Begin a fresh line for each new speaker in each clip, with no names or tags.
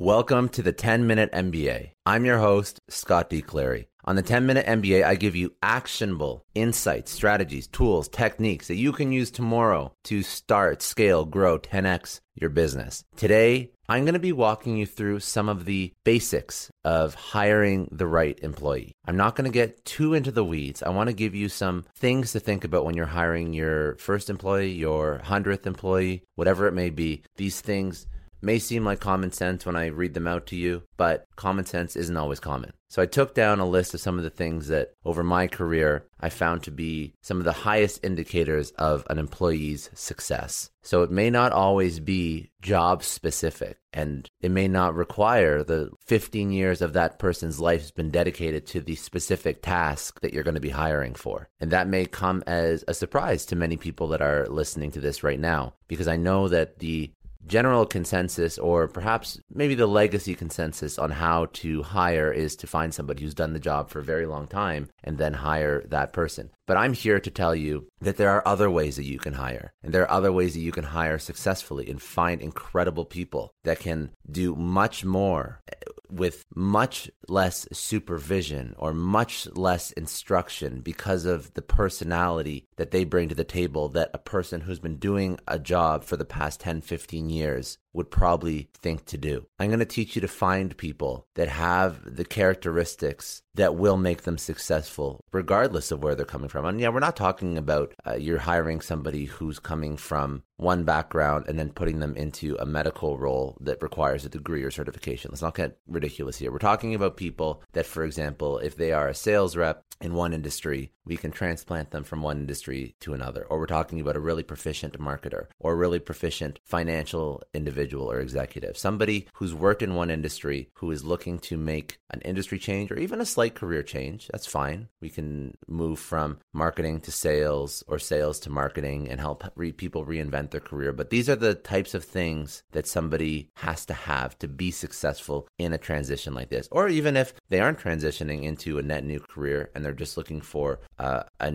Welcome to the 10 Minute MBA. I'm your host, Scott D. Clary. On the 10 Minute MBA, I give you actionable insights, strategies, tools, techniques that you can use tomorrow to start, scale, grow, 10x your business. Today, I'm going to be walking you through some of the basics of hiring the right employee. I'm not going to get too into the weeds. I want to give you some things to think about when you're hiring your first employee, your 100th employee, whatever it may be. These things may seem like common sense when I read them out to you, but common sense isn't always common. So I took down a list of some of the things that over my career I found to be some of the highest indicators of an employee's success. So it may not always be job specific and it may not require the 15 years of that person's life has been dedicated to the specific task that you're going to be hiring for. And that may come as a surprise to many people that are listening to this right now because I know that the general consensus or perhaps maybe the legacy consensus on how to hire is to find somebody who's done the job for a very long time and then hire that person. But I'm here to tell you that there are other ways that you can hire and there are other ways that you can hire successfully and find incredible people that can do much more with much less supervision or much less instruction because of the personality that they bring to the table that a person who's been doing a job for the past 10, 15 years would probably think to do. I'm going to teach you to find people that have the characteristics that will make them successful, regardless of where they're coming from. And yeah, we're not talking about uh, you're hiring somebody who's coming from one background and then putting them into a medical role that requires a degree or certification. Let's not get ridiculous here. We're talking about people that, for example, if they are a sales rep in one industry, we can transplant them from one industry to another. Or we're talking about a really proficient marketer or a really proficient financial individual or executive, somebody who's worked in one industry who is looking to make an industry change or even a slight career change. That's fine. We can move from marketing to sales or sales to marketing and help re- people reinvent their career. But these are the types of things that somebody has to have to be successful in a transition like this. Or even if they aren't transitioning into a net new career and they're just looking for uh, a,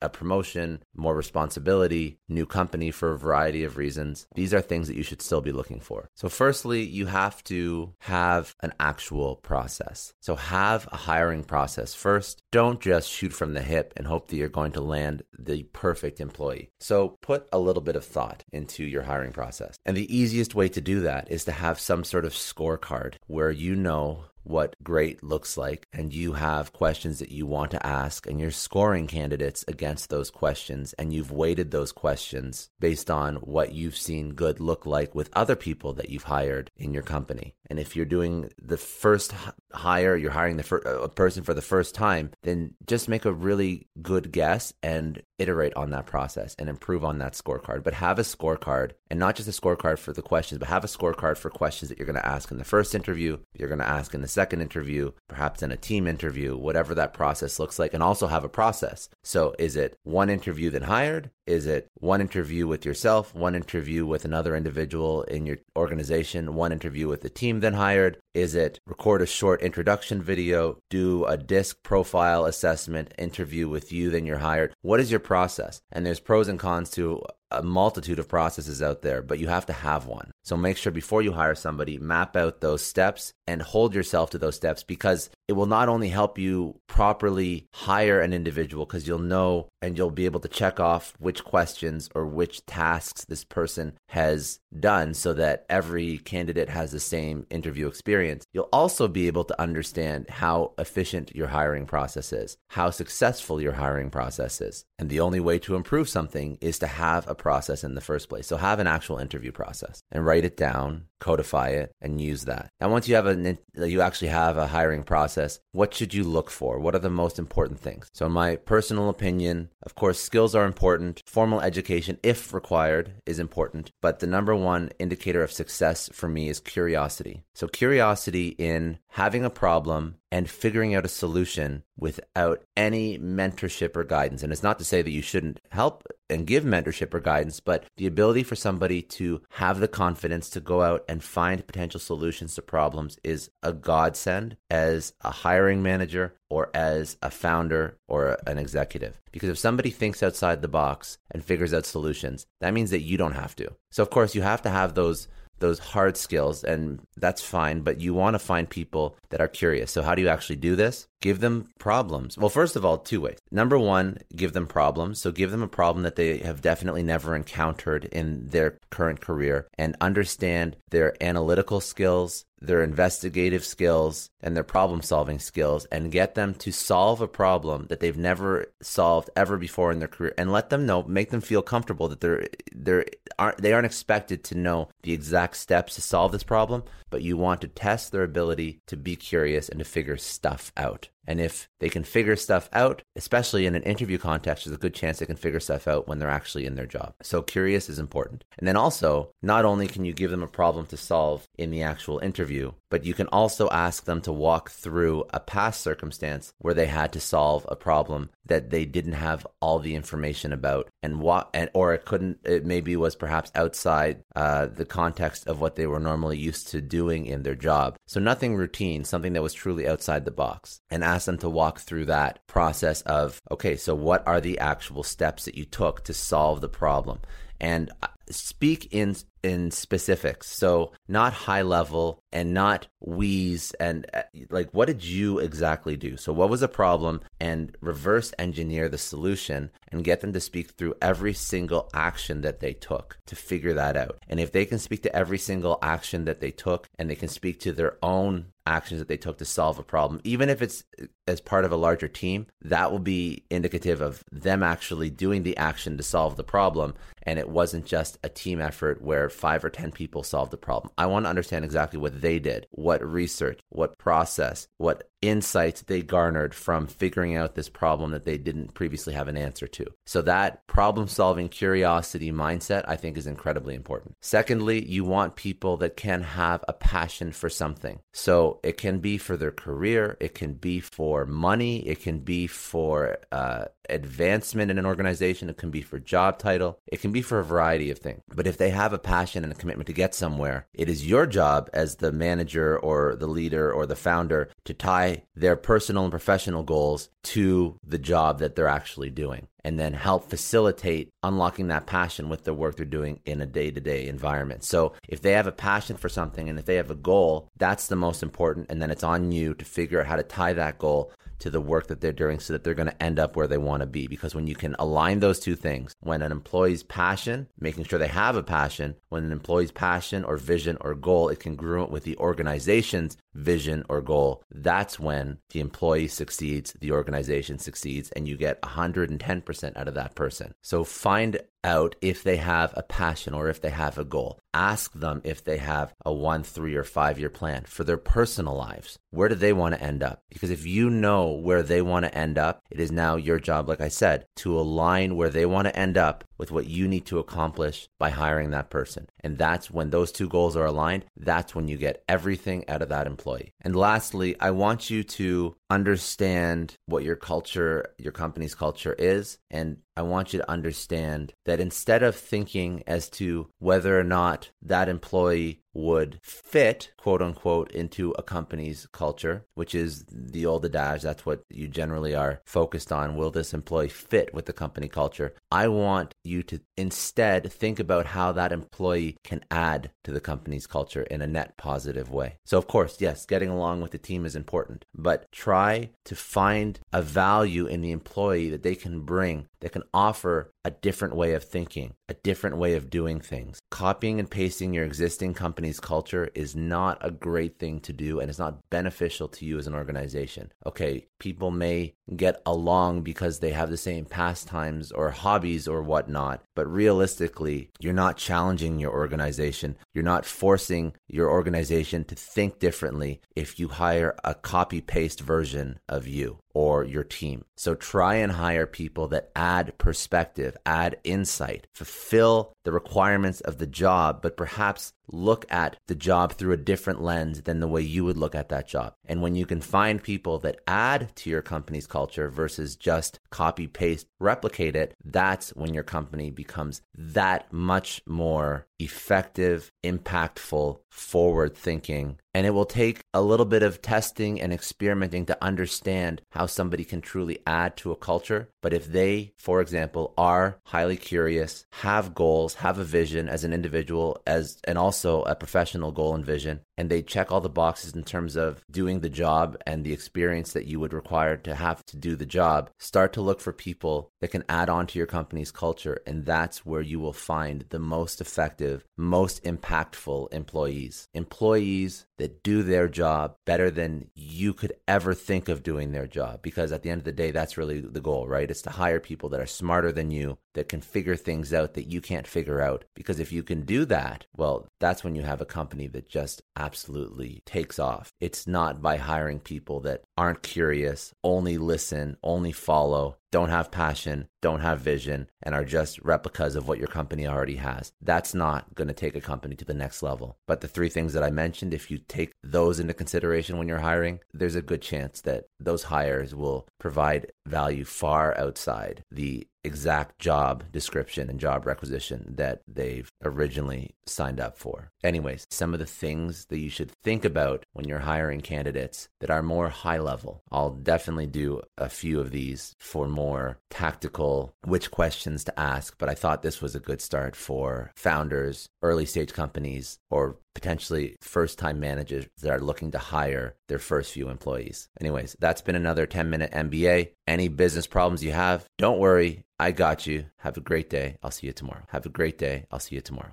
a promotion, more responsibility, new company for a variety of reasons, these are things that you should still be looking for. So, firstly, you have to have an actual process. So, have a hiring process first. Don't just shoot from the hip and hope that you're going to land the perfect employee. So, put a little bit of thought into your hiring process. And the easiest way to do that is to have some sort of scorecard where you know what great looks like and you have questions that you want to ask and you're scoring candidates against those questions and you've weighted those questions based on what you've seen good look like with other people that you've hired in your company. And if you're doing the first hire, you're hiring the fir- uh, a person for the first time, then just make a really good guess and iterate on that process and improve on that scorecard. But have a scorecard and not just a scorecard for the questions, but have a scorecard for questions that you're going to ask in the first interview, you're going to ask in the second interview, perhaps in a team interview, whatever that process looks like, and also have a process. So is it one interview then hired? Is it one interview with yourself, one interview with another individual in your organization, one interview with the team then hired? Is it record a short introduction video, do a disc profile assessment, interview with you, then you're hired? What is your process? And there's pros and cons to a multitude of processes out there, but you have to have one. So make sure before you hire somebody, map out those steps and hold yourself to those steps because it will not only help you properly hire an individual because you'll know and you'll be able to check off which questions or which tasks this person has done so that every candidate has the same interview experience. You'll also be able to understand how efficient your hiring process is, how successful your hiring process is. And the only way to improve something is to have a process in the first place. So have an actual interview process and write it down, codify it, and use that. And once you have a you actually have a hiring process, what should you look for? What are the most important things? So in my personal opinion, of course, skills are important. Formal education, if required, is important. But the number one indicator of success for me is curiosity. So curiosity in having a problem and figuring out a solution without any mentorship or guidance. And it's not to say that you shouldn't help and give mentorship or guidance, but the ability for somebody to have the confidence to go out and find potential solutions to problems is a godsend as a hiring manager or as a founder or an executive. Because if somebody thinks outside the box and figures out solutions, that means that you don't have to. So, of course, you have to have those those hard skills and that's fine but you want to find people that are curious. So how do you actually do this give them problems. Well first of all two ways. Number one give them problems. So give them a problem that they have definitely never encountered in their current career and understand their analytical skills their investigative skills and their problem solving skills and get them to solve a problem that they've never solved ever before in their career and let them know make them feel comfortable that they're they're aren't they aren't expected to know the exact steps to solve this problem but you want to test their ability to be curious and to figure stuff out and if they can figure stuff out, especially in an interview context, there's a good chance they can figure stuff out when they're actually in their job. So curious is important. And then also, not only can you give them a problem to solve in the actual interview, but you can also ask them to walk through a past circumstance where they had to solve a problem that they didn't have all the information about and what and or it couldn't it maybe was perhaps outside uh, the context of what they were normally used to doing in their job so nothing routine something that was truly outside the box and ask them to walk through that process of okay so what are the actual steps that you took to solve the problem? And uh, speak in in specifics. So not high level and not wheeze and uh, like what did you exactly do? So what was the problem? And reverse engineer the solution and get them to speak through every single action that they took to figure that out. And if they can speak to every single action that they took and they can speak to their own actions that they took to solve a problem, even if it's as part of a larger team, that will be indicative of them actually doing the action to solve the problem. And it wasn't just a team effort where five or 10 people solved the problem. I want to understand exactly what they did, what research, what process, what insights they garnered from figuring out this problem that they didn't previously have an answer to. So that problem solving curiosity mindset, I think is incredibly important. Secondly, you want people that can have a passion for something. So it can be for their career, it can be for money, it can be for uh, advancement in an organization, it can be for job title, it can be for a variety of things. But if they have a passion and a commitment to get somewhere, it is your job as the manager or the leader or the founder to tie their personal and professional goals to the job that they're actually doing and then help facilitate unlocking that passion with the work they're doing in a day to day environment. So if they have a passion for something and if they have a goal, that's the most important. And then it's on you to figure out how to tie that goal to the work that they're doing so that they're going to end up where they want to be. Because when you can align those two things, when an employee's passion, making sure they have a passion, when an employee's passion or vision or goal is congruent with the organization's vision or goal, that's when the employee succeeds, the organization succeeds, and you get 110% out of that person. So find out if they have a passion or if they have a goal. Ask them if they have a one, three, or five year plan for their personal lives. Where do they want to end up? Because if you know where they want to end up, it is now your job, like I said, to align where they want to end up with what you need to accomplish by hiring that person. And that's when those two goals are aligned, that's when you get everything out of that employee. And lastly, I want you to understand what your culture, your company's culture is, and I want you to understand that instead of thinking as to whether or not that employee would fit, quote unquote, into a company's culture, which is the old adage. That's what you generally are focused on. Will this employee fit with the company culture? I want you to instead think about how that employee can add to the company's culture in a net positive way. So, of course, yes, getting along with the team is important, but try to find a value in the employee that they can bring that can offer a different way of thinking, a different way of doing things. Copying and pasting your existing company's culture is not a great thing to do and it's not beneficial to you as an organization. Okay, people may get along because they have the same pastimes or hobbies or whatnot, but realistically, you're not challenging your organization. You're not forcing your organization to think differently if you hire a copy paste version of you or your team. So try and hire people that add perspective, add insight, fulfill the requirements of the job, but perhaps look at the job through a different lens than the way you would look at that job. And when you can find people that add to your company's culture versus just copy, paste, replicate it, that's when your company becomes that much more effective, impactful, forward thinking. And it will take a little bit of testing and experimenting to understand how somebody can truly add to a culture. But if they, for example, are highly curious, have goals, have a vision as an individual, as and also a professional goal and vision, and they check all the boxes in terms of doing the job and the experience that you would require to have to do the job, start to look for people that can add on to your company's culture. And that's where you will find the most effective, most impactful employees. Employees that do their job better than you could ever think of doing their job. Because at the end of the day, that's really the goal, right? It's to hire people that are smarter than you, that can figure things out that you can't figure out. Because if you can do that, well, that's when you have a company that just absolutely takes off. It's not by hiring people that aren't curious, only listen, only follow, don't have passion, don't have vision, and are just replicas of what your company already has. That's not going to take a company to the next level. But the three things that I mentioned, if you take those into consideration when you're hiring, there's a good chance that those hires will provide value far outside the exact job description and job requisition that they've originally signed up for. Anyways, some of the things that you should think about when you're hiring candidates that are more high level. I'll definitely do a few of these for more tactical which questions to ask, but I thought this was a good start for founders, early stage companies, or potentially first time managers that are looking to hire their first few employees. Anyways, that's been another 10 minute MBA. Any business problems you have, don't worry. I got you. Have a great day. I'll see you tomorrow. Have a great day. I'll see you tomorrow.